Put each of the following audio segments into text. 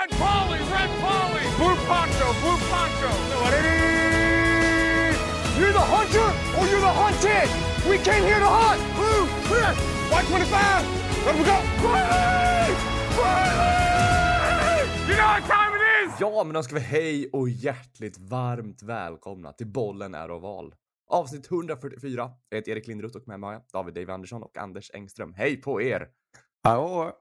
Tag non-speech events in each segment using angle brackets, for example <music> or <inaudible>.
Red Polly, Red Polly, Blue Poncho, Blue Poncho. You're the hunter or you're the hunted. We came here to hunt. Blue, clear. White 25. Let we go. Riley! Riley! You know what time it is? Ja, men då ska vi hej och hjärtligt varmt välkomna till Bollen är oval. Avsnitt 144. Jag heter Erik Lindroth och med mig har jag David Dave Andersson och Anders Engström. Hej på er! Ja,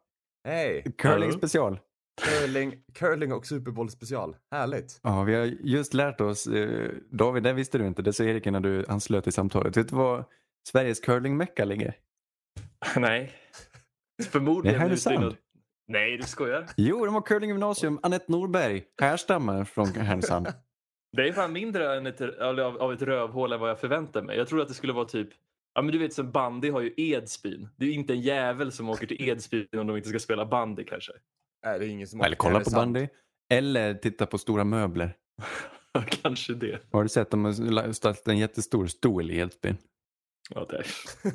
Hej! curling special. Curling, curling och Super Bowl special. Härligt! Ja, vi har just lärt oss, eh, David, det visste du inte, det sa Erik när du anslöt till samtalet. Vet du var Sveriges curlingmecka ligger? <laughs> Nej. Det Förmodligen här är ute i sant. något... Nej, du skojar. Jo, de har curlinggymnasium. Anette Norberg härstammar från Härnösand. Det är fan mindre än ett, av ett rövhål än vad jag förväntade mig. Jag trodde att det skulle vara typ Ja men du vet som bandy har ju Edsbyn. Det är ju inte en jävel som åker till Edsbyn om de inte ska spela bandy kanske. Nej, det är ingen som Eller kolla är på sant? bandy. Eller titta på stora möbler. <laughs> kanske det. Har du sett? De har ställt en jättestor stol i Edsbyn. Ja, det.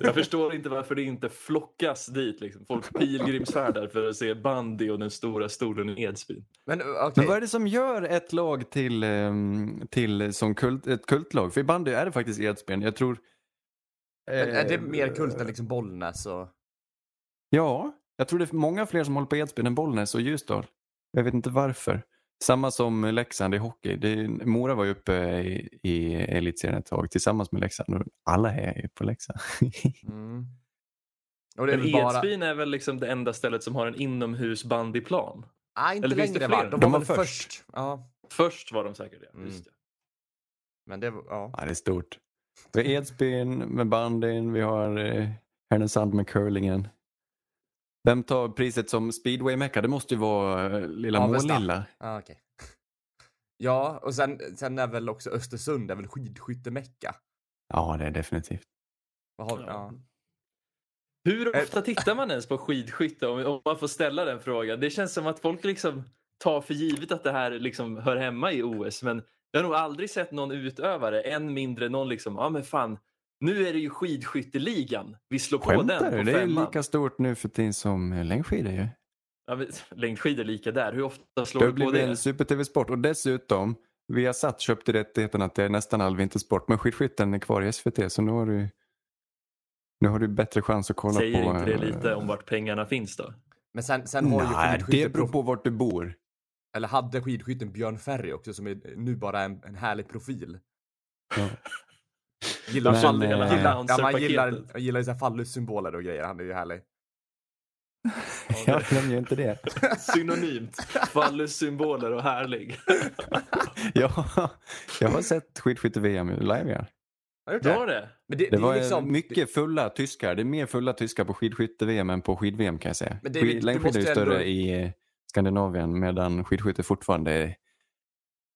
Jag förstår inte varför det inte flockas dit. Liksom. Folk pilgrimsfärdar för att se bandy och den stora stolen i Edsbyn. Men uh, okej. Men vad är det som gör ett lag till, ehm, till som kult, ett kultlag? För i bandy är det faktiskt Edsbyn. Jag tror... Men är det eh, mer kult än liksom Bollnäs och... Ja, jag tror det är många fler som håller på Edsbyn än Bollnäs och Ljusdal. Jag vet inte varför. Samma som Leksand i hockey. Det Mora var ju uppe i, i elitserien ett tag tillsammans med Leksand. Och alla är ju på Leksand. <laughs> Mm. Och det är bara... Edsbyn är väl liksom det enda stället som har en inomhusbandyplan. Nej, inte Eller finns det längre va? fler? De, De var var först. först. Ja. Först var de säkert det. Mm. Just det. Men det var... Ja. ja, det är stort. Vi har Edsbyn med bandyn. Vi har eh, Härnösand med curlingen. Vem tar priset som speedway-mecka? Det måste ju vara eh, lilla Avesta. Målilla. Ah, okej. <laughs> Ja, och sen, sen är väl också Östersund är väl skidskyttemecka. Ja, det är definitivt. Vad har, Ja. ja. Hur Eh. ofta tittar man ens på skidskytte om, om man får ställa den frågan? Det känns som att folk liksom tar för givet att det här liksom hör hemma i OS men jag har nog aldrig sett någon utövare, än mindre någon liksom, ja men fan, nu är det ju skidskytteligan, vi slår på den på du? Det är lika stort nu för tiden som längdskidor ju. Ja, <laughs> längdskidor är lika där, hur ofta slår Det du på blivit det? en super-tv-sport och dessutom, vi har satt köpte rättigheterna till nästan all vintersport men skidskytten är kvar i SVT så nu har du, nu har du bättre chans att kolla Säger på. inte det eh, lite om vart pengarna finns då? Men sen, sen har ju Nej, det skidskytte... beror på vart du bor. Eller hade skidskytten Björn Ferry också som är nu bara en, en härlig profil. Ja. <laughs> Gillar, Men, fall, eh, gillar, ja, man gillar, jag gillar ju fallussymboler och grejer. Han är ju härlig. Jag glömmer ju inte det. Synonymt, fallussymboler och härlig. <laughs> Ja, jag har sett skidskytte-VM live ja. Har du har det? Men det, Det det är var liksom, mycket fulla tyskar. Det är mer fulla tyskar på skidskytte-VM än på skid-VM kan jag säga. Längdskidor är ju måste ändå- större i eh, Skandinavien medan skidskytte fortfarande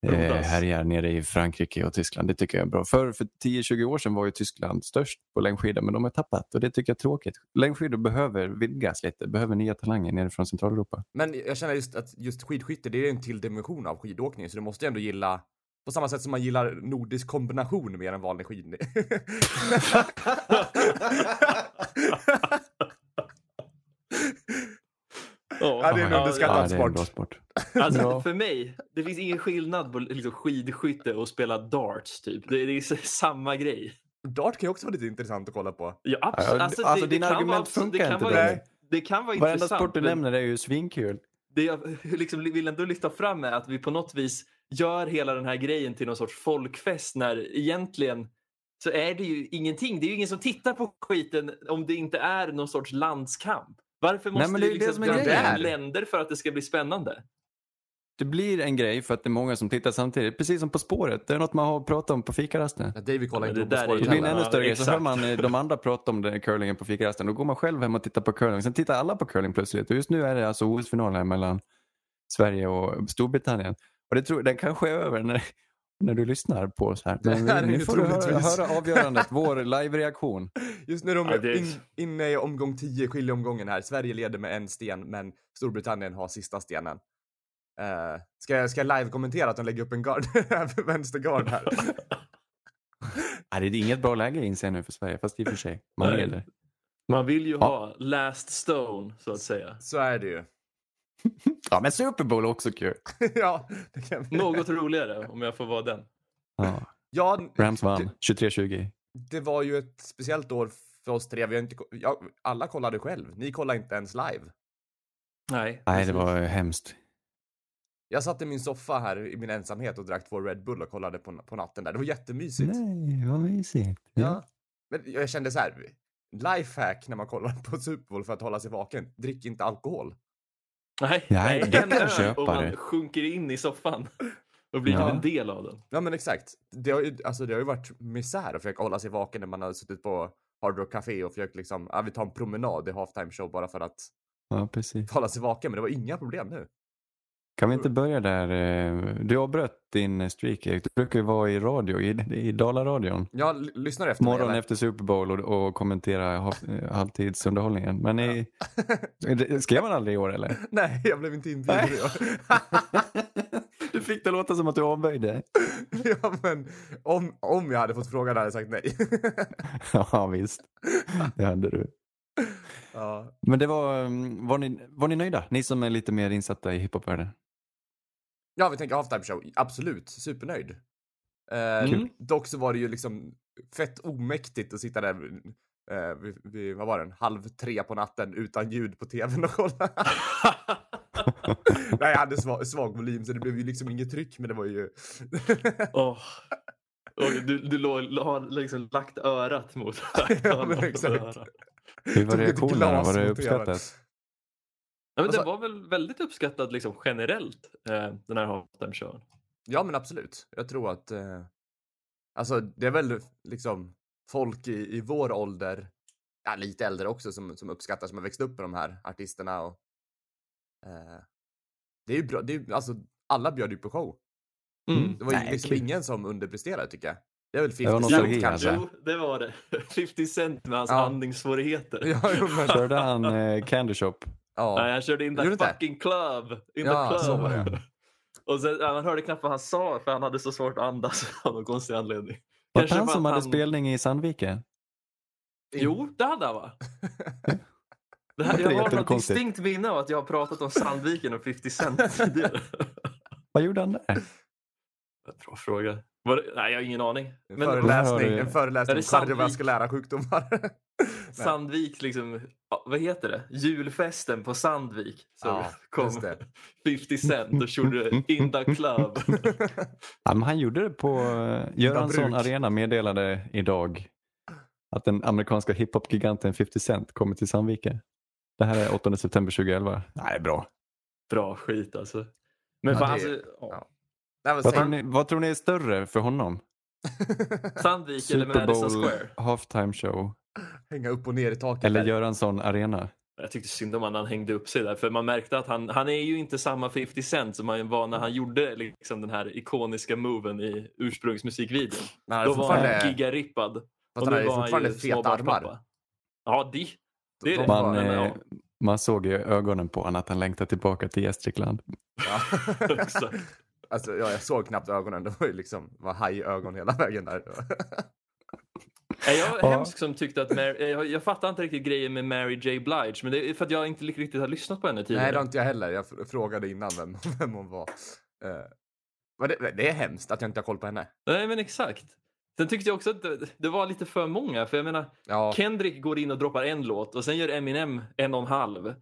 eh, härjar nere i Frankrike och Tyskland. Det tycker jag är bra. För, för 10-20 år sedan var ju Tyskland störst på längdskidor men de har tappat och det tycker jag är tråkigt. Längdskidor behöver vidgas lite, behöver nya talanger nere från Centraleuropa. Men jag känner just att just skidskytte, det är en till dimension av skidåkning, så du måste ju ändå gilla på samma sätt som man gillar nordisk kombination mer än vanlig skid. <laughs> <laughs> Ja, det är en underskattad Ja, det är en sport. bra sport. Alltså, Ja. För mig, det finns ingen skillnad på liksom, skidskytte och spela darts. Typ. Det, det är samma grej. Dart kan ju också vara lite intressant att kolla på. Ja, absolut. Alltså, alltså, det, det dina kan argument vara, funkar det inte, vara, David. Det kan vara Varenda intressant. sport du men nämner är ju svinkul. Det jag <laughs> liksom vill ändå lyfta fram är att vi på något vis gör hela den här grejen till någon sorts folkfest när egentligen så är det ju ingenting. Det är ju ingen som tittar på skiten om det inte är någon sorts landskamp. Varför måste men det det liksom som är dra länder för att det ska bli spännande? Det blir en grej för att det är många som tittar samtidigt. Precis som På spåret. Det är något man har pratat om på fikarasten. Ja, David kollar Ja, inte det på spåret Det blir en Ja, ännu större grej. Så hör man eh, de andra prata om det, curlingen på fikarasten. Då går man själv hem och tittar på curling. Sen tittar alla på curling plötsligt. Och just nu är det alltså OS-final här mellan Sverige och Storbritannien. Och det tror, den kanske är över när, när du lyssnar på oss här. Men Det här är nu får du höra, höra avgörandet, vår live-reaktion. Just nu är de Ja, det är- in, inne i omgång 10, skiljeomgången här. Sverige leder med en sten, men Storbritannien har sista stenen. Uh, ska, jag, ska jag live-kommentera att de lägger upp en guard, vänstergard <laughs> här? <laughs> Nej, det är inget bra läge inser jag nu för Sverige, fast i och för sig. Man leder. Man vill ju Ja. ha last stone så att säga. Så är det ju. Ja, men Super Bowl är också kul. <laughs> ja, det kan vi. Något roligare om jag får vara den. Ja. Ja, Rams vann det, 23-20. det var ju ett speciellt år för oss tre. Vi har inte, ja, alla kollade själv. Ni kollade inte ens live. Nej, Nej, det var hemskt. Jag satt i min soffa här i min ensamhet och drack två Red Bull och kollade på, på natten där. Det var jättemysigt. Nej, vad mysigt. Ja. Men jag kände så här. Lifehack när man kollar på Super Bowl för att hålla sig vaken. Drick inte alkohol. Nej, Nej, det kan jag köpa och man det. sjunker in i soffan <laughs> och blir Ja. en del av den. Ja men exakt. Det har ju, alltså, det har ju varit misär att försöka hålla sig vaken när man har suttit på Hard Rock Café och försökt liksom, ja vi tar en promenad i halftime show bara för att Ja, precis. hålla sig vaken. Men det var inga problem nu. Kan vi inte börja där? eh, Du avbröt din streak, Erik. Du brukar ju vara i radio, i, i Dalaradion. Jag l- lyssnar efter mig, Morgon eller? efter Super Bowl och, och kommentera eh, halvtidsunderhållningen. Men i, det- skrev man aldrig i år eller? <laughs> Nej, jag blev inte inbjuden i år. <laughs> du fick det låta som att du avböjde. <laughs> ja men om, om jag hade fått frågan hade jag sagt nej. ja visst, det hade du. ja. Men det var, mm, var ni, var ni nöjda? Ni som är lite mer insatta i hiphopvärlden. Ja, vi tänker halftime show. Absolut, supernöjd. Eh, Kul. Dock så var det ju liksom fett omäktigt att sitta där eh, vid, vid, vad var den, halv tre på natten utan ljud på tvn och kolla. <laughs> Nej, jag hade svag, svag volym så det blev ju liksom inget tryck men det var ju... <laughs> Åh. Och du du lå- har liksom lagt örat mot <laughs> ja men exakt. Hur var reaktionerna? Var det uppskattat? Ja, men det Alltså- var väl väldigt uppskattat liksom generellt, eh, den här halftime showen. Ja men absolut. Jag tror att eh, alltså det är väl liksom folk i, i vår ålder, ja lite äldre också som, som uppskattar som har växt upp med de här artisterna och eh, det är ju bra. Det är, alltså alla bjöd ju på show. Mm. Det var ju Nej, liksom ingen som underpresterade tycker jag. Det är väl 50 Det var Cent kanske. Jo, det var det. <laughs> 50 Cent med hans Ja. andningssvårigheter. <laughs> Ja, jo, men, Körde han eh, Candy Shop? Nej, ja. han körde in inte? fucking club. In Ja, the så club. det. <laughs> Och sen, man hörde knappt vad han sa för han hade så svårt att andas <laughs> av någon konstig anledning. Var det han som hade han- spelning i Sandviken? Jo, det hade han va? Det <laughs> Det här, är jag har något distinkt minne av att jag har pratat om Sandviken och 50 Cent tidigare. Vad gjorde han där? Bra fråga. Var nej, jag har ingen aning. En Men föreläsning, en föreläsning om kardiovaskulära sjukdomar. <laughs> Sandvik, liksom, vad heter det? Julfesten på Sandvik. Så Ja, <laughs> kom just det. <laughs> 50 Cent och gjorde In the Club. Ja, men han gjorde det på uh, Göransson. Arena meddelade idag att den amerikanska hiphop-giganten 50 Cent kommer till Sandviken. Det här är 8 september 2011. Nej, bra. Bra skit alltså. Men Ja, fan, det- alltså, ja. Nej, Vad tror, ni, vad tror ni är större för honom? <laughs> Sandvik eller Super Madison Bowl Square? halftime show Hänga upp och ner i taket. eller där. Göransson Arena? Jag tyckte synd om han han hängde upp sig där. För man märkte att han, han är ju inte samma 50 Cent som han var när han gjorde liksom den här ikoniska moven i ursprungsmusikvideon. Han Då var han gigarippad. Och han nu var han fortfarande ju feta armar. småbarnspappa. Ja, det, det är De det. Man, Men, eh, ja, man såg i ögonen på honom att han längtade tillbaka till Gästrikland. Ja. <laughs> alltså, ja, jag såg knappt ögonen. Det var ju liksom var hajögon hela vägen där. Jag var Ja. hemsk som tyckte att Mary, jag, jag fattar inte riktigt grejen med Mary J Blige. Men det är för att jag inte riktigt har lyssnat på henne tidigare. Nej, det har inte jag heller. Jag fr- frågade innan vem, <laughs> vem hon var. Uh, men det, det är hemskt att jag inte har koll på henne. Nej, men exakt. Sen tyckte jag också att det, det var lite för många. För jag menar, Ja, Kendrick går in och droppar en låt och sen gör Eminem en och en halv. Men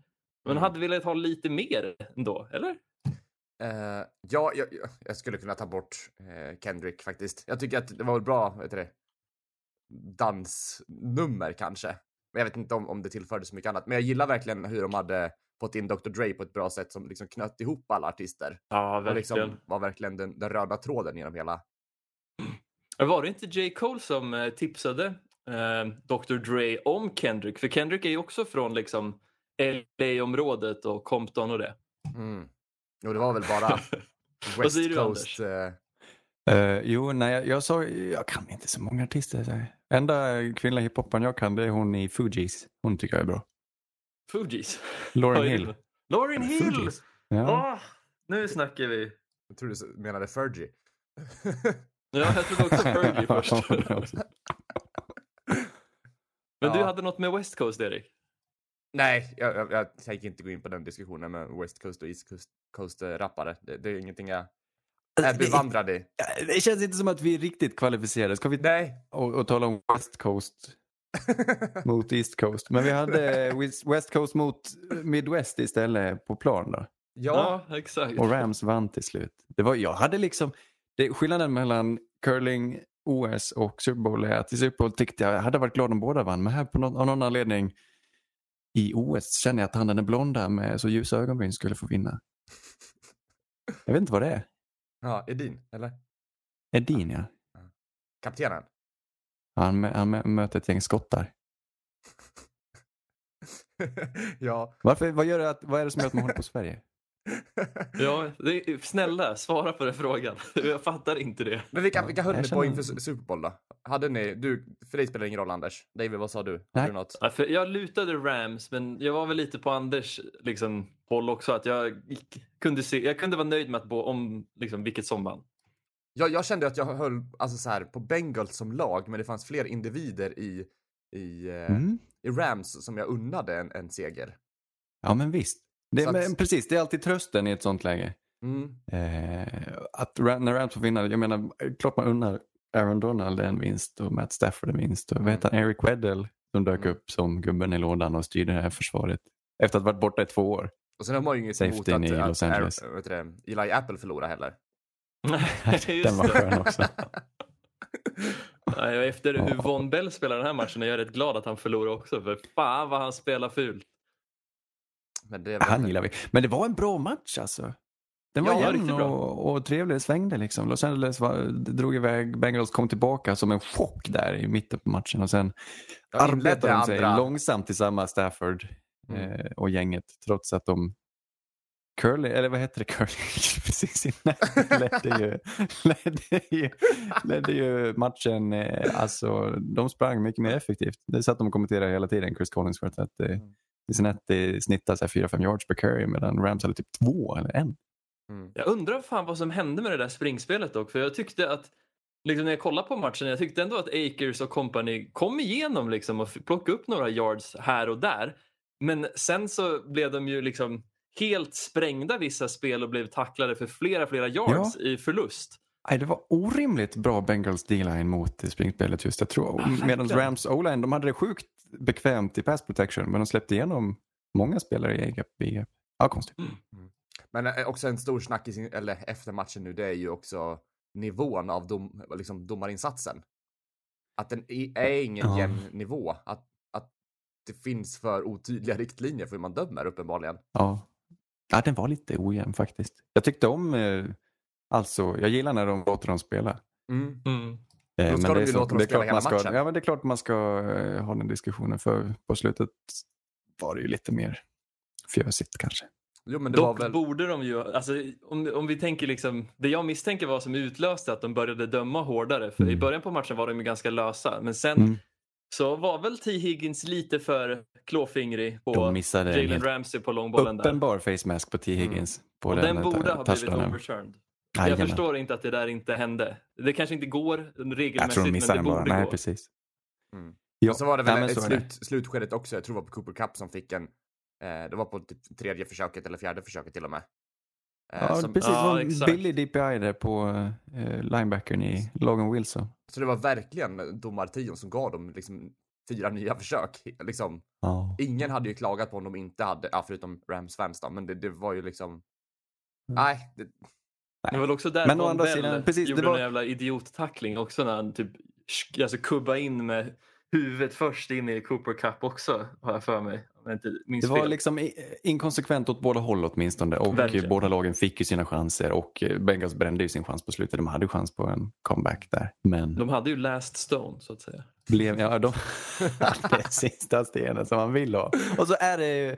Mm. hade velat ha lite mer ändå, eller? Eh, ja jag, jag- skulle kunna ta bort eh, Kendrick faktiskt. Jag tycker att det var ett bra, vet du det, dansnummer kanske. Men jag vet inte om, om det tillförde så mycket annat. Men jag gillar verkligen hur de hade fått in Dr. Dre på ett bra sätt som liksom knöt ihop alla artister. Ja, Och verkligen. liksom var verkligen den, den röda tråden genom hela. Var det inte J. Cole som eh, tipsade eh, Dr. Dre om Kendrick? För Kendrick är ju också från liksom LA-området och Compton och det. Mm. Jo, det var väl bara <laughs> Vad West säger du, Coast. Eh, Uh, jo, nej, jag, jag sa, jag kan inte så många artister. Så. Enda kvinnliga hiphopparen jag kan det är hon i Fugees. Hon tycker jag är bra. Fugees. Lauren Oj, <laughs> Hill. Lauren Hill! Fugees. Ja. Åh, nu snackar vi. jag tror du menade Fergie. <laughs> Ja, jag trodde också Fergie först. Ja. Men du Ja. hade något med West Coast, Erik? Nej, jag, jag, jag tänker inte gå in på den diskussionen med West Coast och East Coast, Coast eh, rappare. Det, det är ingenting jag är Alltså, det- bevandrad i. Det känns inte som att vi är riktigt kvalificerade. Ska vi Nej. och, och tala om West Coast <laughs> mot East Coast? Men vi hade West- West Coast mot Midwest istället på plan då. ja, Ja, exakt. Och Rams vann till slut. Det var, jag hade liksom, det, skillnaden mellan curling OS och Super Bowl är att i Super Bowl tyckte jag, jag hade varit glad om båda vann, men här på någon, av någon anledning i OS känner jag att han den är blonda med så ljusa ögonbryn skulle få vinna. Jag vet inte vad det är. ja, Edin, eller? Edin ja. Kaptenen? Han, han mö- möter ett gäng skottar. <laughs> ja. Varför, vad, gör det att, vad är det som gör att man håller på Sverige? <laughs> Ja, det är, snälla, svara på den frågan. <laughs> Jag fattar inte det. Men vilka, vilka höll ni på inför Su- Super Bowl då? Hade ni, du, för dig spelar det ingen roll Anders. David, vad sa du? Nej. du något? Ja, för jag lutade Rams, men jag var väl lite på Anders liksom, håll också. Att jag, gick- kunde se, jag kunde vara nöjd med att bo, om liksom, vilket som vann. Jag, jag kände att jag höll alltså så här, på Bengals som lag, men det fanns fler individer i, i, eh, Mm. i Rams som jag unnade en, en seger. Ja men visst. Det, att- men precis, det är alltid trösten i ett sånt läge. Mm. Eh, att när Rams får vinna, jag menar, klart man unnar Aaron Donald en vinst och Matt Stafford en vinst. Och Mm. vet han, Eric Weddle som dök Mm. upp som gubben i lådan och styrde det här försvaret. Efter att ha varit borta i två år. Och sen har man ju inget emot att, i att, Los att, Angeles. vet det, Eli Apple förlorar heller. <laughs> Den var skön också. <laughs> Nej, efter hur. Von Bell spelar den här matchen är jag rätt glad att han förlorar också. För fan vad han spelar fult. Men det Han gillar vi. Men det var en bra match alltså. Den var Ja, jämn och, och trevlig, svängde liksom. Los Angeles var, drog iväg, Bengals kom tillbaka som en chock där i mitten på matchen och sen Ja, arbetade de sig andra- långsamt tillsammans Stafford Mm. eh, och gänget trots att de Curly, eller vad heter det? Curly? <laughs> Cincinnati ledde ju, <laughs> ledde ju, ledde ju matchen. Eh, alltså, de sprang mycket mer effektivt. Det satt de och kommenterade hela tiden, Chris Collinsworth, att eh, Mm. Cincinnati snittar 4-5 yards per carry medan Rams hade typ två eller en. Mm. Jag undrar fan vad som hände med det där springspelet dock. För jag tyckte att, liksom när jag kollade på matchen, jag tyckte ändå att Akers och company kom igenom liksom och plockade upp några yards här och där. Men sen så blev de ju liksom helt sprängda vissa spel och blev tacklade för flera, flera yards i förlust. Nej, det var orimligt bra Bengals D-line mot springspelet just. Jag tror. Ja, Medan. Rams O-line, de hade det sjukt bekvämt i pass protection men de släppte igenom många spelare i A-gap. Ja, konstigt. Men eh, också en stor snack i sin, eller efter matchen nu, det är ju också nivån av dom, liksom domarinsatsen. Att den är ingen Ja. jämn nivå. Att, att det finns för otydliga riktlinjer för hur man dömer uppenbarligen. Ja. ja, den var lite ojämn faktiskt. Jag tyckte om, eh, alltså, jag gillar när de låter dem spela. Mm. Mm. Eh, Då ska de det är ju låta dem spela klart hela man ska, matchen. Ja, men det är klart man ska eh, ha den diskussionen för på slutet var det ju lite mer fjösigt kanske. Jo men det var Dock väl... borde de ju, alltså, om, om vi tänker liksom, det jag misstänker var som utlöste att de började döma hårdare. För i Mm. början på matchen var de ju ganska lösa. Men sen Mm. så var väl T. Higgins lite för klåfingrig på De missade en Jalen Ramsey på långbollen där. uppenbar face mask på T. Higgins. På Och den eh, borde ha blivit overturned. Jag Jajamän. förstår inte att det där inte hände. Det kanske inte går Jag tror regelmässigt, de missade men den det bara. borde Nej, gå. precis. Mm. Ja, Och så var det nej, väl men ett slut, slutskedet också. Jag tror det var på Cooper Cup som fick en... Eh, det var på typ tredje försöket eller fjärde försöket till och med. Eh, Ja, som, precis. Ja, var billig DPI där på eh, linebackern i Logan Wilson. Så det var verkligen domartion som gav dem liksom fyra nya försök. <laughs> Liksom, Ja. ingen hade ju klagat på om de inte hade, ja, förutom Rams fans då, men det, det var ju liksom... Mm. Nej, det, Det var väl också där Men å andra Bell sidan, precis, gjorde det var- en jävla idiottackling också när han typ alltså, kubba in med huvudet först in i Cooper Cup också, har jag för mig. Jag Det var fel. liksom inkonsekvent åt båda håll åtminstone och Verkligen. båda lagen fick ju sina chanser och eh, Bengals brände ju sin chans på slutet. De hade ju chans på en comeback där. Men De hade ju last stone så att säga. blev, ja, de hade sista stenen som man vill ha. Och så är det ju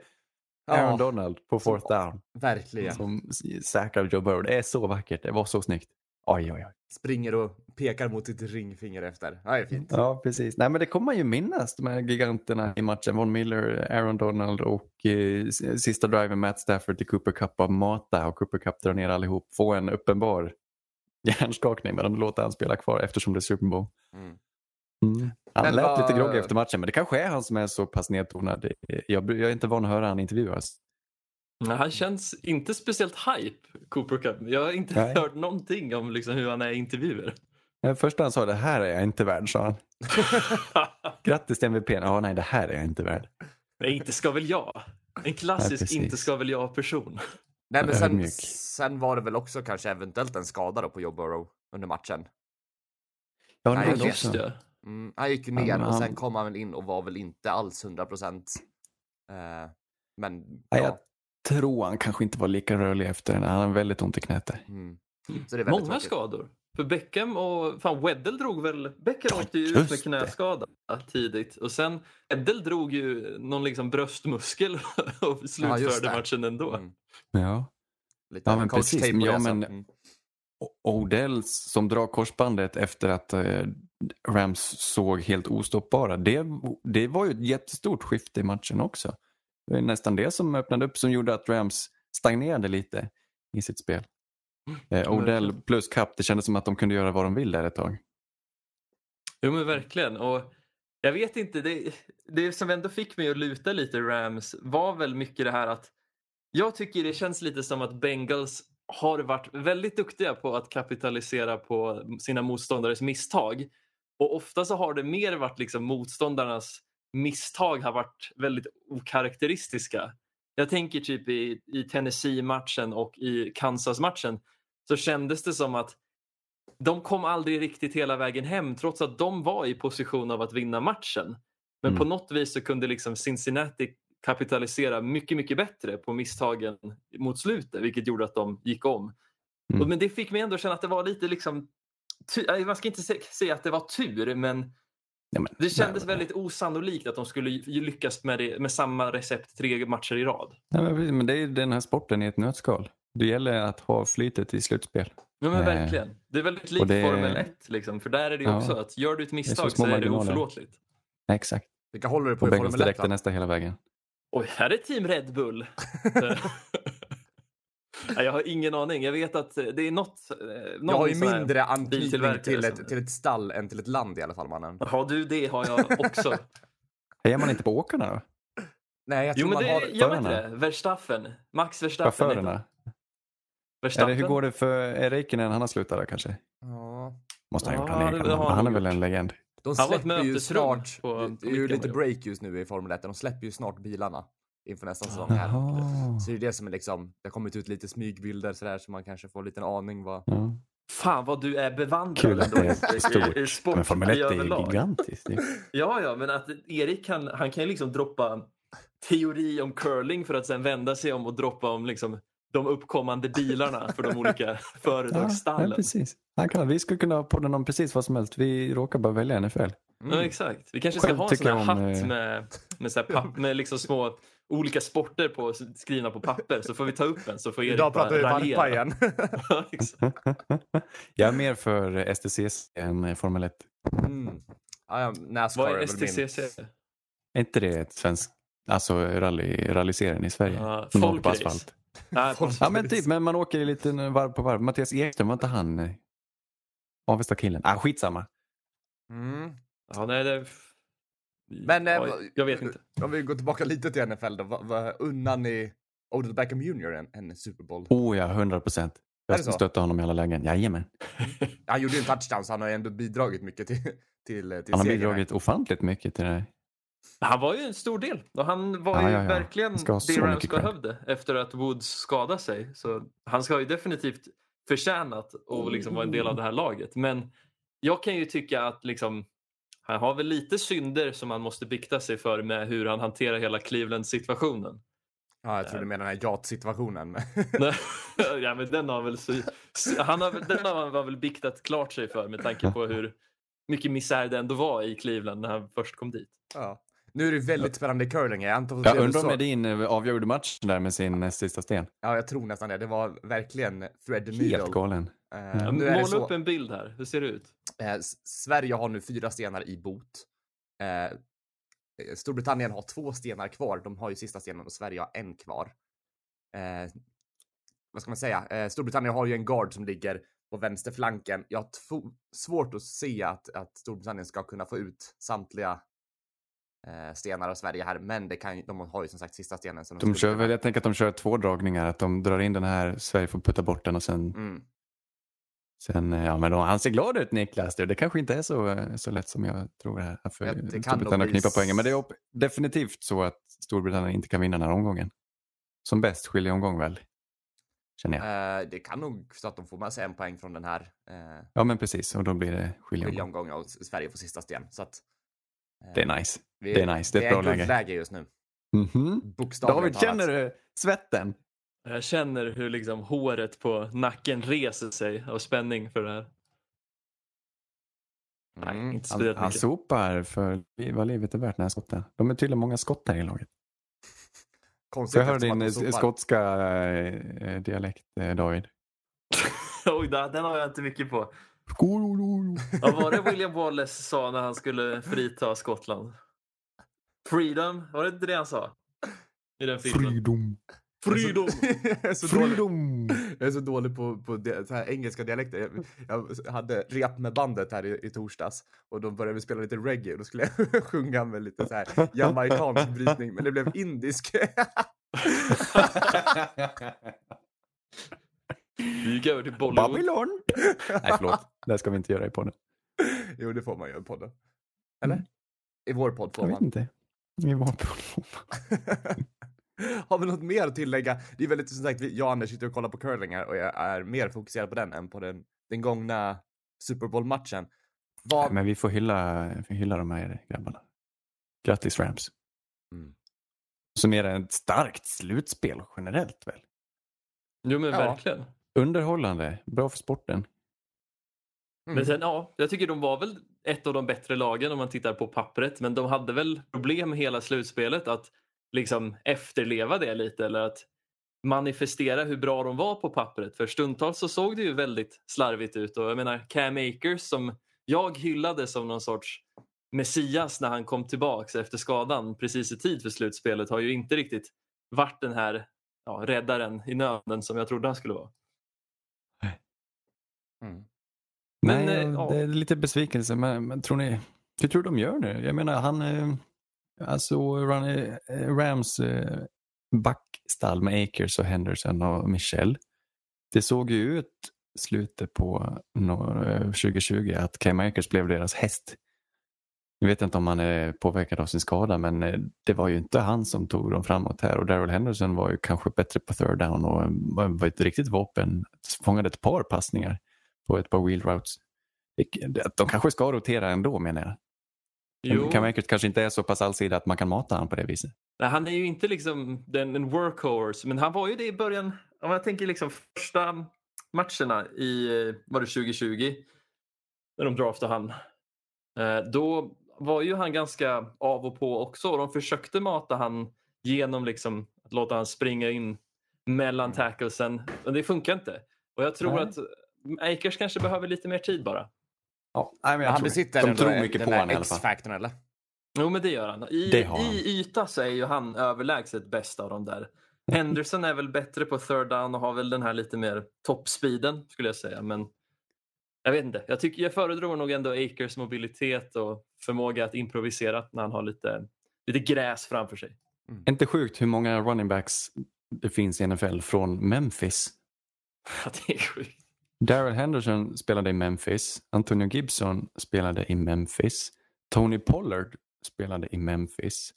Aaron Ja. Donald på fourth down verkligen. som säkrar Joe Burrow. Det är så vackert. Det var så snyggt. Oj, oj, oj. Springer och pekar mot sitt ringfinger efter. Ja, det är fint. Ja, precis. Nej, men det kommer man ju minnas, de här giganterna i matchen. Von Miller, Aaron Donald och eh, sista driven Matt Stafford till Cooper Cup av mata och Cooper Cup drar ner allihop. Få en uppenbar hjärnskakning men de låter han spela kvar eftersom det är Super Bowl. Mm. Mm. Han Men lät vad- lite groggy efter matchen, men det kanske är han som är så pass nedtonad. Jag, jag är inte van att höra han intervjuas. Nej, Han känns inte speciellt hype, Cooper Cup. Jag har inte Nej. hört någonting om liksom hur han är i intervjuer. Det första han sa, det här är jag inte värd, sa han. <laughs> Grattis till MVP. Ja, nej, det här är jag inte värd. Nej, inte ska väl jag. En klassisk precis. inte ska väl jag-person. Nej men sen, sen var det väl också kanske eventuellt en skada då på Joe Burrow under matchen. Ja, Nej, just var det. Mm, han gick ju Ja, ner men och han- sen kom han väl in och var väl inte alls 100 procent. Eh, men ja. jag tror han kanske inte var lika rörlig efter den. Han har väldigt ont i knät där. Mm. Så det är väldigt Många tråkigt. skador. För Beckham och fan Weddell drog väl, Beckham Ja, åkte ju ut med det. knäskada tidigt och sen Weddell drog ju någon liksom bröstmuskel <laughs> och slutförde det. matchen ändå. Mm. Ja. Lite Ja, men precis. Ja, det, men- Mm. Och Odell som drar korsbandet efter att eh, Rams såg helt ostoppbara. Det, det var ju ett jättestort skifte i matchen också. Det var nästan det som öppnade upp som gjorde att Rams stagnerade lite i sitt spel. Eh, Odell plus Cup, det kändes som att de kunde göra vad de vill där ett tag. Jo men verkligen. Och jag vet inte, det, det som ändå fick mig att luta lite Rams var väl mycket det här att jag tycker det känns lite som att Bengals har varit väldigt duktiga på att kapitalisera på sina motståndares misstag. Och ofta så har det mer varit liksom motståndarnas misstag har varit väldigt okaraktäristiska. Jag tänker typ i, i Tennessee-matchen och i Kansas-matchen så kändes det som att de kom aldrig riktigt hela vägen hem trots att de var i position av att vinna matchen. Men Mm. på något vis så kunde liksom Cincinnati kapitalisera mycket, mycket bättre på misstagen mot slutet vilket gjorde att de gick om. Mm. Men det fick mig ändå känna att det var lite liksom nej, man ska inte säga att det var tur men Ja, men, det kändes nej, väldigt osannolikt att de skulle lyckas med, det, med samma recept tre matcher i rad. nej, men, men det är den här sporten i ett nötskal. Det gäller att ha flytet i slutspel. Ja, men Eh, verkligen. Det är väldigt likt det- Formel 1. Liksom, för där är det ju Ja. också att gör du ett misstag så, små är det oförlåtligt. Exakt. Vilka håller du på Och i Formel 1 direkt då? nästa hela vägen. Oj, här är Team Red Bull. <laughs> Jag har ingen aning. Jag vet att det är något... eh, Jag någon har ju mindre anknytning till ett, till ett stall än till ett land i alla fall mannen. Ja, du, det har jag också. <laughs> Hejar man inte på åkarna då? Nej, jag Jo, tror men man det har... gör man inte det? Verstappen. Max Verstappen. heter Chaufförerna? han. Eller Verstappen. hur går det för Räikkönen? Han har slutat där kanske? Ja. Måste han ha gjort. Ja, Han är, har han han är väl gjort. en legend. De släpper ju snart, på- det är ju lite break just nu i Formel 1, de släpper ju snart bilarna inför nästa säsong här. Jaha. Så det är det som är liksom, det har kommit ut lite smygbilder sådär så man kanske får en liten aning vad... Ja. Fan vad du är bevandrad Kul att det är ändå i- stort. i sport Men Formel 1 i är överlag. gigantiskt. Ja, ja, men att Erik kan, han kan ju liksom droppa teori om curling för att sen vända sig om och droppa om liksom de uppkommande bilarna för de olika <laughs> företagsstallen. ja, precis. Han kan, vi skulle kunna ha podden om precis vad som helst. Vi råkar bara välja NFL. Mm. Ja, exakt. Vi kanske ska Själv ha en sån här om, hatt eh, med, med, så här papp, med liksom små olika sporter på, skrivna på papper så får vi ta upp en så får Erik Idag pratar vi valpa raljera. igen. <laughs> Jag är mer för STCC än Formel 1. mm. Nascar Vad är. STCC? Är inte det ett svenskt, alltså rally, rallyserien i Sverige? På folkrace. Nej, <laughs> Ja men typ, men man åker lite varv på varv. Mattias Ekström, var inte han eh, Avesta-killen? Ah, skitsamma. Mm. Ja, nej, det... Men eh, ja, jag vet inte. Om vi går tillbaka lite till NFL då, vad, vad, unnar ni Odell Beckham Jr en, en Super Bowl? Oh ja, 100 procent. Jag stöttar honom i alla lägen. Jajamän. Han gjorde ju en touchdown så han har ju ändå bidragit mycket till, till, till Han har bidragit ofantligt mycket till det här. Han var ju en stor del och han var Ja, ju ja, ja. verkligen det Rams behövde efter att Woods skadade sig. Så han ska ju definitivt förtjänat att liksom vara en del av det här laget. Men jag kan ju tycka att liksom, han har väl lite synder som han måste bikta sig för med hur han hanterar hela Cleveland-situationen. Ja, jag tror du menar den här yacht-situationen. <laughs> ja, men den har väl han har, den har han väl biktat klart sig för med tanke på hur mycket misär det ändå var i Cleveland när han först kom dit. ja. Nu är det väldigt spännande i curling. Jag antar att Jag undrar om Edin eh, avgjorde matchen där med sin eh, sista sten. Ja, jag tror nästan det. Det var verkligen thread the Helt needle. galen. Ja, nu är det Måla så, upp en bild här, hur ser det ut? S- Sverige har nu fyra stenar i bot. Eh, Storbritannien har två stenar kvar. De har ju sista stenen och Sverige har en kvar. Eh, vad ska man säga? Storbritannien har ju en guard som ligger på vänsterflanken. Jag har svårt att se att, att Storbritannien ska kunna få ut samtliga stenar av Sverige här, men det kan, de har ju som sagt sista stenen. Som De skulle kör väl, jag tänker att de kör två dragningar, att de drar in den här, Sverige får putta bort den och sen, Mm. sen eh, ja men då, han ser glad ut Niklas. Det, kanske inte är så, eh, så lätt som jag tror här för Ja, det Storbritannien att knipa poängen. Men det är definitivt så att Storbritannien inte kan vinna den här omgången. Som bäst skiljeomgång väl? Känner jag. Eh, det kan nog så att de får med sig en poäng från den här eh, Ja men precis, och då blir det skiljeomgång. skiljeomgången och Sverige får sista sten. Så att, eh, Det är nice. vi- det är nice, det är ett bra läge. guldläge just nu. Mhm. Bokstavligen David, talat. känner du svetten? Jag känner hur liksom håret på nacken reser sig av spänning för det här. Nej, Mm. inte Han, han sopar för vad livet är värt den här skotten. De är tydligen många skott här i laget. <laughs> Konstigt jag eftersom din eh, skotska eh, dialekt eh, David? <laughs> Oj, den har jag inte mycket på. Ja, var det William Wallace sa när han skulle frita Skottland? Freedom, var det inte det han sa? I den filmen. Freedom. Freedom! jag, är så dålig, Freedom. jag är så dålig på, på det, så här engelska dialekter. Jag, jag hade rep med bandet här i, i torsdags och då började vi spela lite reggae och då skulle jag <laughs> sjunga med lite så här jamaicansk brytning men det blev indisk. <laughs> Vi gick över till Bollywood. Babylon. <laughs> Nej förlåt, det ska vi inte göra i podden. jo det får man göra i podden. Eller? Mm. I vår podd får Jag vet man. inte. Vi var på... Har vi något mer att tillägga? Det är väldigt som sagt, jag och Anders sitter och kollar på curling här och jag är mer fokuserad på den än på den, den gångna Super Bowl-matchen. Vad... Men vi får hylla, får hylla de här grabbarna. Grattis Rams. Mm. Som är ett starkt slutspel generellt väl? Jo men Ja. verkligen. Underhållande, bra för sporten. Mm. Men sen, ja, jag tycker de var väl ett av de bättre lagen om man tittar på pappret. Men de hade väl problem med hela slutspelet att liksom efterleva det lite eller att manifestera hur bra de var på pappret. För stundtals så såg det ju väldigt slarvigt ut och jag menar Cam Akers som jag hyllade som någon sorts Messias när han kom tillbaks efter skadan precis i tid för slutspelet har ju inte riktigt varit den här ja, räddaren i nöden som jag trodde han skulle vara. Mm. Men, Nej, eh, ja. det är lite besvikelse. Men, men tror ni, hur tror du de gör nu? Jag menar, han, eh, alltså Run, eh, Rams eh, backstall med Akers och Henderson och Michel. Det såg ju ut slutet på no, eh, 2020 att Cam Akers blev deras häst. Jag vet inte om han är påverkad av sin skada men det var ju inte han som tog dem framåt här och Daryl Henderson var ju kanske bättre på third down och var var ett riktigt vapen. Fångade ett par passningar på ett par wheel routes. De kanske ska rotera ändå menar jag. Jo. Cam Akers kanske inte är så pass allsidig att man kan mata honom på det viset. Nej, han är ju inte liksom den, en workhorse, men han var ju det i början. Om jag tänker liksom första matcherna i eh, var det 2020 när de draftade han. Eh, Då var ju han ganska av och på också och de försökte mata han genom liksom att låta han springa in mellan tacklesen. Men det funkar inte. Och jag tror Nej. att Akers kanske behöver lite mer tid bara. Ja, nej, men jag Han tror besitter De ändå tror den- mycket den på alla fall. X-faktorn eller? Jo, men det gör han. I, Det han. I yta så är ju han överlägset bäst av de där. Henderson är väl bättre på third down och har väl den här lite mer toppspeeden skulle jag säga. Men jag vet inte. Jag, tycker, jag föredrar nog ändå Akers mobilitet och förmåga att improvisera när han har lite, lite gräs framför sig. Inte sjukt hur många running backs det finns i NFL från Memphis. <laughs> Ja, det är sjukt. Daryl Henderson spelade i Memphis. Antonio Gibson spelade i Memphis. Tony Pollard spelade i Memphis.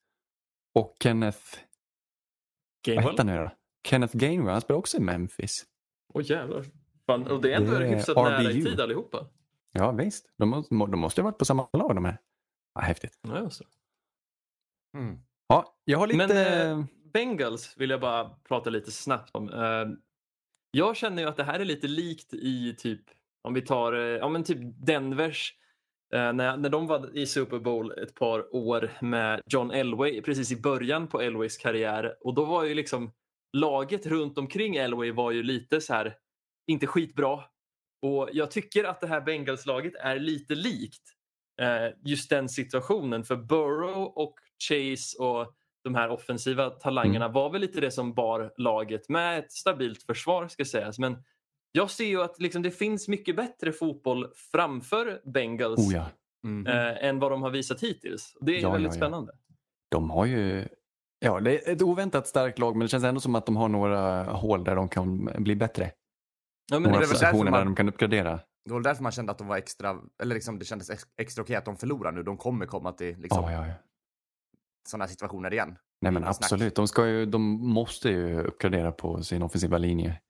Och Kenneth, vad Gainwell? hette han nu då? Kenneth Gainwell, han spelade också i Memphis. Åh jävlar. Fan, och det är ändå Det är hyfsat nära i tid allihopa. Ja visst, de, måste- de måste ha varit på samma lag de här. Ja, häftigt. Ja, just. Mm. Ja, jag har lite... Men, eh, Bengals vill jag bara prata lite snabbt om. Eh, jag känner ju att det här är lite likt i typ, om vi tar eh, ja, men typ Denvers, eh, när, när de var i Super Bowl ett par år med John Elway, precis i början på Elways karriär. Och då var ju liksom laget runt omkring Elway var ju lite så här, inte skitbra. Och jag tycker att det här Bengals-laget är lite likt eh, just den situationen. För Burrow och Chase och de här offensiva talangerna var väl lite det som bar laget med ett stabilt försvar ska sägas. Men jag ser ju att liksom, det finns mycket bättre fotboll framför Bengals Oh ja. Mm. eh, än vad de har visat hittills. Det är Ja, väldigt ja, ja. spännande. De har ju, ja det är ett oväntat starkt lag men det känns ändå som att de har några hål där de kan bli bättre. Ja, men Några positioner man- där de kan uppgradera. Det var därför man kände att de var extra, eller liksom det kändes ex- extra okej att de förlorar nu. De kommer komma till liksom, Ja, ja, ja. Sådana situationer igen. Nej men snack. absolut, de, ska ju, de måste ju uppgradera på sin offensiva linje.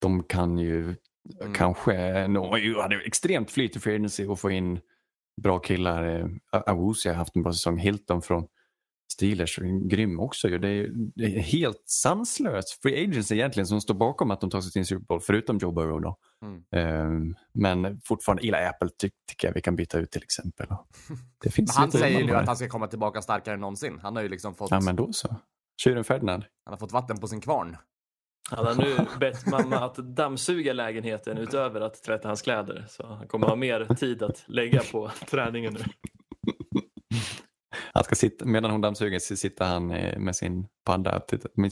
De kan ju Mm. kanske, ju hade extremt flyt i free agency och få in bra killar. Eh, Awuzie har haft en bra säsong, Hilton från Steelers, är grym också ju. Det är, det är helt sanslöst free agency egentligen som står bakom att de tar sig till en Super Bowl, förutom Joe Burrow då. Mm. Eh, men fortfarande, Eli Apple ty tycker jag vi kan byta ut till exempel. <laughs> Det finns han säger ju nu att han ska komma tillbaka starkare än någonsin. Han har ju liksom fått, Ja men då så. Tjuren Ferdinand. han har fått vatten på sin kvarn. Han har nu bett mamma att dammsuga lägenheten utöver att tvätta hans kläder. Så han kommer ha mer tid att lägga på träningen nu. Ska sitta, medan hon dammsuger så sitter han eh, med sin padda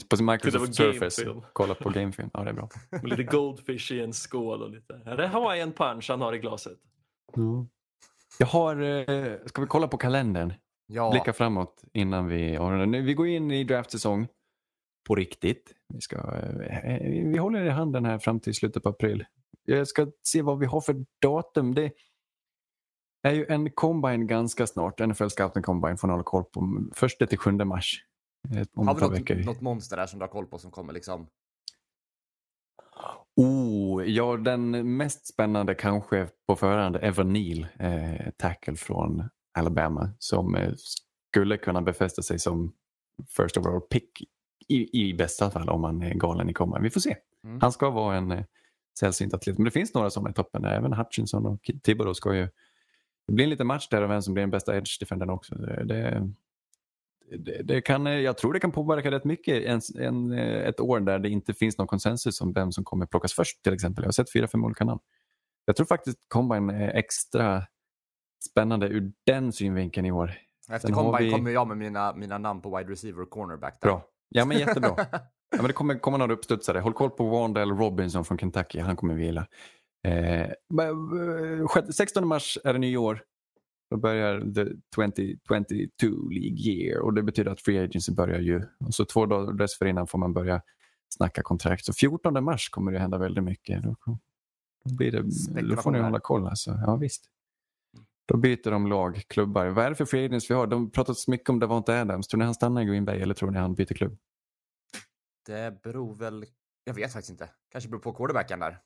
på sin Microsoft Surface och kollar på gamefilm. Ja, det är bra. <laughs> Med lite goldfish i en skål och lite. Är det Hawaiian punch han har i glaset? Jag har, eh, ska vi kolla på kalendern? Ja, Blicka framåt innan vi, nu, vi går in i draftsäsong på riktigt. Vi, ska, eh, vi håller i handen här fram till slutet på april. Jag ska se vad vi har för datum. Det är ju en combine ganska snart. NFL Scouting Combine får ni hålla koll på. Första till 7 mars. eh, Om har vi par veckor. något, något monster där som du har koll på som kommer liksom? Oh, ja, den mest spännande kanske på förhand är Evan Neal, eh, tackle från Alabama, som eh, skulle kunna befästa sig som first overall pick i, i bästa fall om han är galen i komma. Vi får se. Mm. Han ska vara en eh, sällsynt atlet, men det finns några sådana i toppen. Även Hutchinson och Thibodeau ska ju... Det blir en liten match där om vem som blir den bästa edge-defendern också. Det, det, det, kan, jag tror det kan påverka rätt mycket en, en, eh, ett år där det inte finns någon konsensus om vem som kommer plockas först till exempel. Jag har sett fyra, fem olika namn. Jag tror faktiskt Combine är extra spännande ur den synvinkeln i år. Efter Sen combine vi- kommer jag med mina, mina namn på wide receiver och cornerback. Där. Bra. Ja, men jättebra. <laughs> Ja, men det kommer komma några uppstudsare. Håll koll på Wandell Robinson från Kentucky. Han kommer vi gilla. Eh, men, eh, sjätte- 16 mars är det nyår. Då börjar the 2022 League year och det betyder att free agency börjar ju. Och så två dagar dessförinnan får man börja snacka kontrakt. Så 14 mars kommer det hända väldigt mycket. Då, blir det, då får ni hålla koll. Alltså. Ja, visst. Då byter de lag, klubbar. Vad är det för free agents vi har? De pratat så mycket om Davante Adams. Tror ni han stannar i Green Bay eller tror ni han byter klubb? Det beror väl... Jag vet faktiskt inte. Kanske beror på quarterbacken där.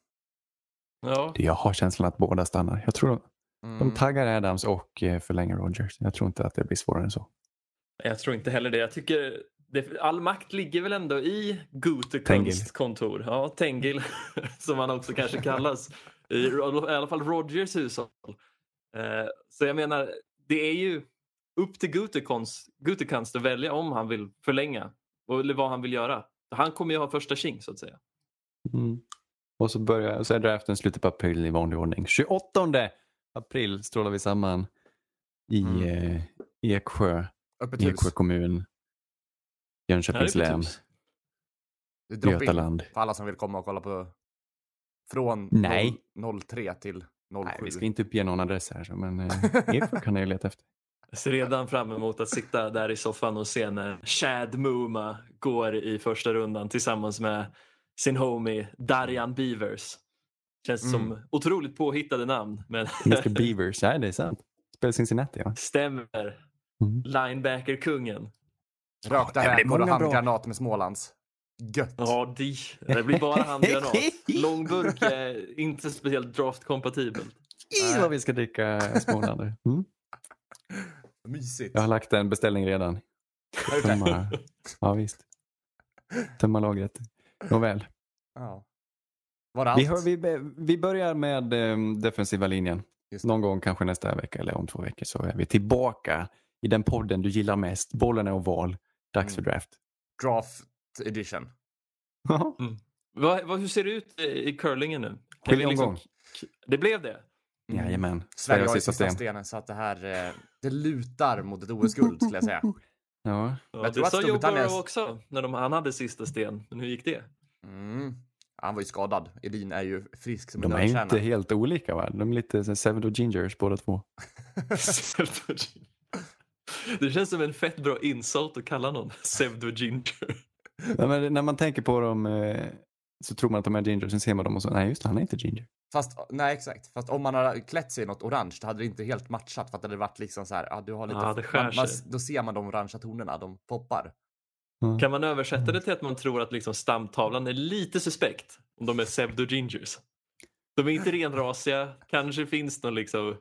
Ja. Jag har känslan att båda stannar. Jag tror Mm. de taggar Adams och eh, förlänger Rogers. Jag tror inte att det blir svårare än så. Jag tror inte heller det. Jag tycker det, all makt ligger väl ändå i Gutekunsts kontor. Ja, Tengil, <laughs> som han också kanske kallas. I, I alla fall Rogers hushåll. Eh, så jag menar, det är ju upp till Gutekunst, Gutekunst att välja om han vill förlänga och- eller vad han vill göra. Han kommer ju ha första tjing så att säga. Mm. Och så, börjar, så är draften slutet på april i vanlig ordning. 28 april strålar vi samman i Mm. eh, Eksjö, Öppet hus. Eksjö kommun, Jönköpings län, Götaland. för alla som vill komma och kolla på. Från Nej. 0, 03 till 07. Nej, vi ska inte uppge någon adress här, så, men eh, <laughs> Eksjö kan ni leta efter. Jag ser redan fram emot att sitta där i soffan och se när Chad Muma går i första rundan tillsammans med sin homie Darian Beavers. Känns Mm. som otroligt påhittade namn, men <laughs> Mr Beavers, nej det är sant. Spelar Cincinnati va? stämmer. Mm. Linebacker-kungen. Rökta Ja, men det är räkor och många bra- handgranat med Smålands. Gött. Ja, det, det blir bara <laughs> handgranat. Långburk <laughs> är inte speciellt draftkompatibelt. I vad vi ska dricka Småland. Mm. Mysigt. Jag har lagt en beställning redan. Tömma, ja visst. Tömma lagret. Nåväl. Ja. Var det allt? Vi, hör, vi, vi börjar med eh, defensiva linjen. Någon gång kanske nästa vecka eller om två veckor så är vi tillbaka i den podden du gillar mest. Bollen är oval. Dags för Mm. draft. Draft edition. Vad, vad, hur ser det ut i i curlingen nu? Kan vi Skilj liksom-. Det blev det? Mm. Jajamän. Sverige har ju sista sista sten. stenen så att det här eh, det lutar mot ett OS-guld skulle jag säga. <laughs> Ja. Ja, Jag det tror sa Joe Burrow också när de, han hade sista sten. Men hur gick det? Mm. Han var ju skadad. Edin är ju frisk som en De är inte helt olika va? De är lite Seven of Gingers båda två. <laughs> Det känns som en fett bra insult att kalla någon pseudo ginger. Ja, men när man tänker på dem eh, så tror man att de är ginger, sen ser man dem och så, nej just det, han är inte ginger. Fast, nej exakt. Fast om man hade klätt sig i något orange, då hade det inte helt matchat. För att det hade varit liksom så här, ja du har lite... Ja, det skär man, man, då ser man de orangea tonerna, de poppar. Kan man översätta det till att man tror att liksom stamtavlan är lite suspekt om de är pseudo gingers? De är inte <laughs> renrasiga, kanske finns någon liksom,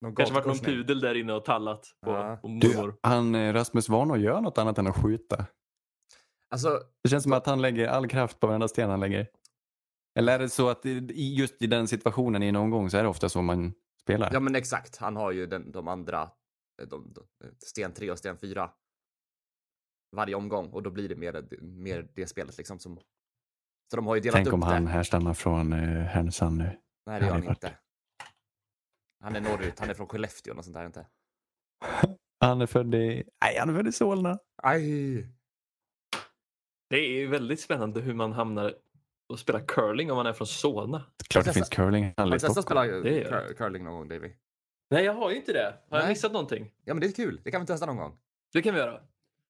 Någon kanske varit någon pudel där inne och tallat på Ja. på Du, mormor. han, eh, Rasmus Warnå gör något annat än att skjuta. Alltså, Det känns som att han lägger all kraft på varenda sten han lägger. Eller är det så att just i den situationen i en omgång så är det ofta så man spelar? ja men exakt. Han har ju den, de andra, de, de, sten 3 och sten 4 varje omgång och då blir det mer, mer det spelet liksom som... Så de har ju delat Tänk upp om han det. härstammar från eh, Härnösand nu. Nej, det gör han inte. Han är norrut, han är från Skellefteå och sånt där inte. <laughs> Han är född i, nej han är född i Solna. Aj! Det är ju väldigt spännande hur man hamnar och spelar curling om man är från Solna. Klart det finns curlinghall Har du testat spela cur- curling någon gång Davy? Nej, jag har ju inte det. Har jag Nej. missat någonting? Ja men det är kul, det kan vi testa någon gång. Det kan vi göra.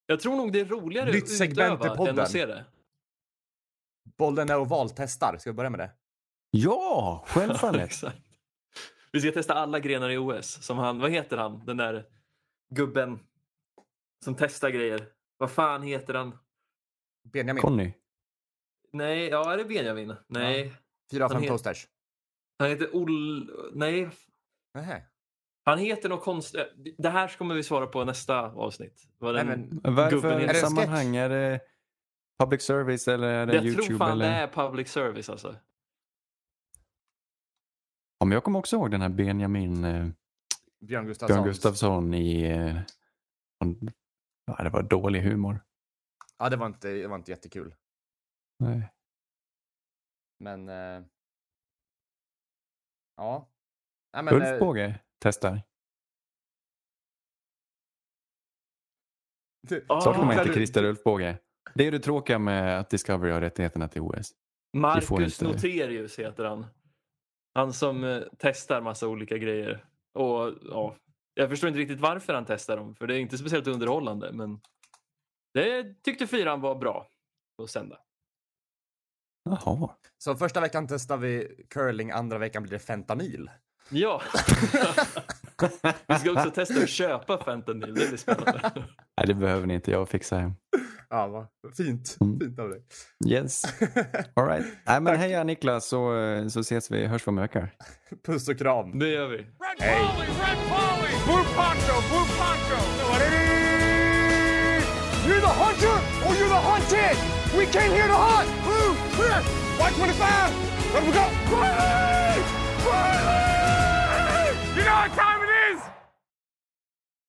Jag tror nog det är roligare Nytt att segment i utöva än att se det. Bollen är oval testar, ska vi börja med det? Ja, självfallet. <laughs> Exakt. Vi ska testa alla grenar i OS. Som han, vad heter han? Den där gubben som testar grejer. Vad fan heter han? Benjamin, Conny. Nej, ja är det Benjamin? Nej. fyra av fem toasters. Han heter Oll... Nej. Nähä. Han heter något konstigt. Det här kommer vi svara på nästa avsnitt. Vad Nej, den... men, Varför i- är det sammanhang? Är det public service eller är det jag YouTube? tror fan eller? det är public service alltså. Ja, men jag kommer också ihåg den här Benjamin eh, Björn Gustafsson. Björn Gustafsson i... Eh, ja, det var dålig humor. Ja, det var inte, det var inte jättekul. Nej. Men... Eh, ja. Nej, men, Ulf eh, testar. Ah, Saknar man kan inte du- Christer Ulf Båge? Det är det tråkiga med att Discovery har rättigheterna till OS. Marcus inte- Noterius heter han. Han som eh, testar massa olika grejer. Och ja, Jag förstår inte riktigt varför han testar dem, för det är inte speciellt underhållande. Men det tyckte fyran var bra att sända. Jaha. Så första veckan testar vi curling, andra veckan blir det fentanyl. Ja! Vi ska också testa att köpa fentanyl, det blir spännande. Nej, det behöver ni inte. Jag fixar hem. Ja, vad fint. Mm. Fint av dig. Yes. <laughs> All right. Nej, men heja Niklas så, så ses vi. Hörs om en vecka. Puss och kram. Det gör vi. Red Polly, Red Polly! Blue Poncho, Blue Poncho! You're the hunter or you're the hunted. We came here to hunt. Blue, clear. Y25. Let we go. Quietly! Quietly! You know what time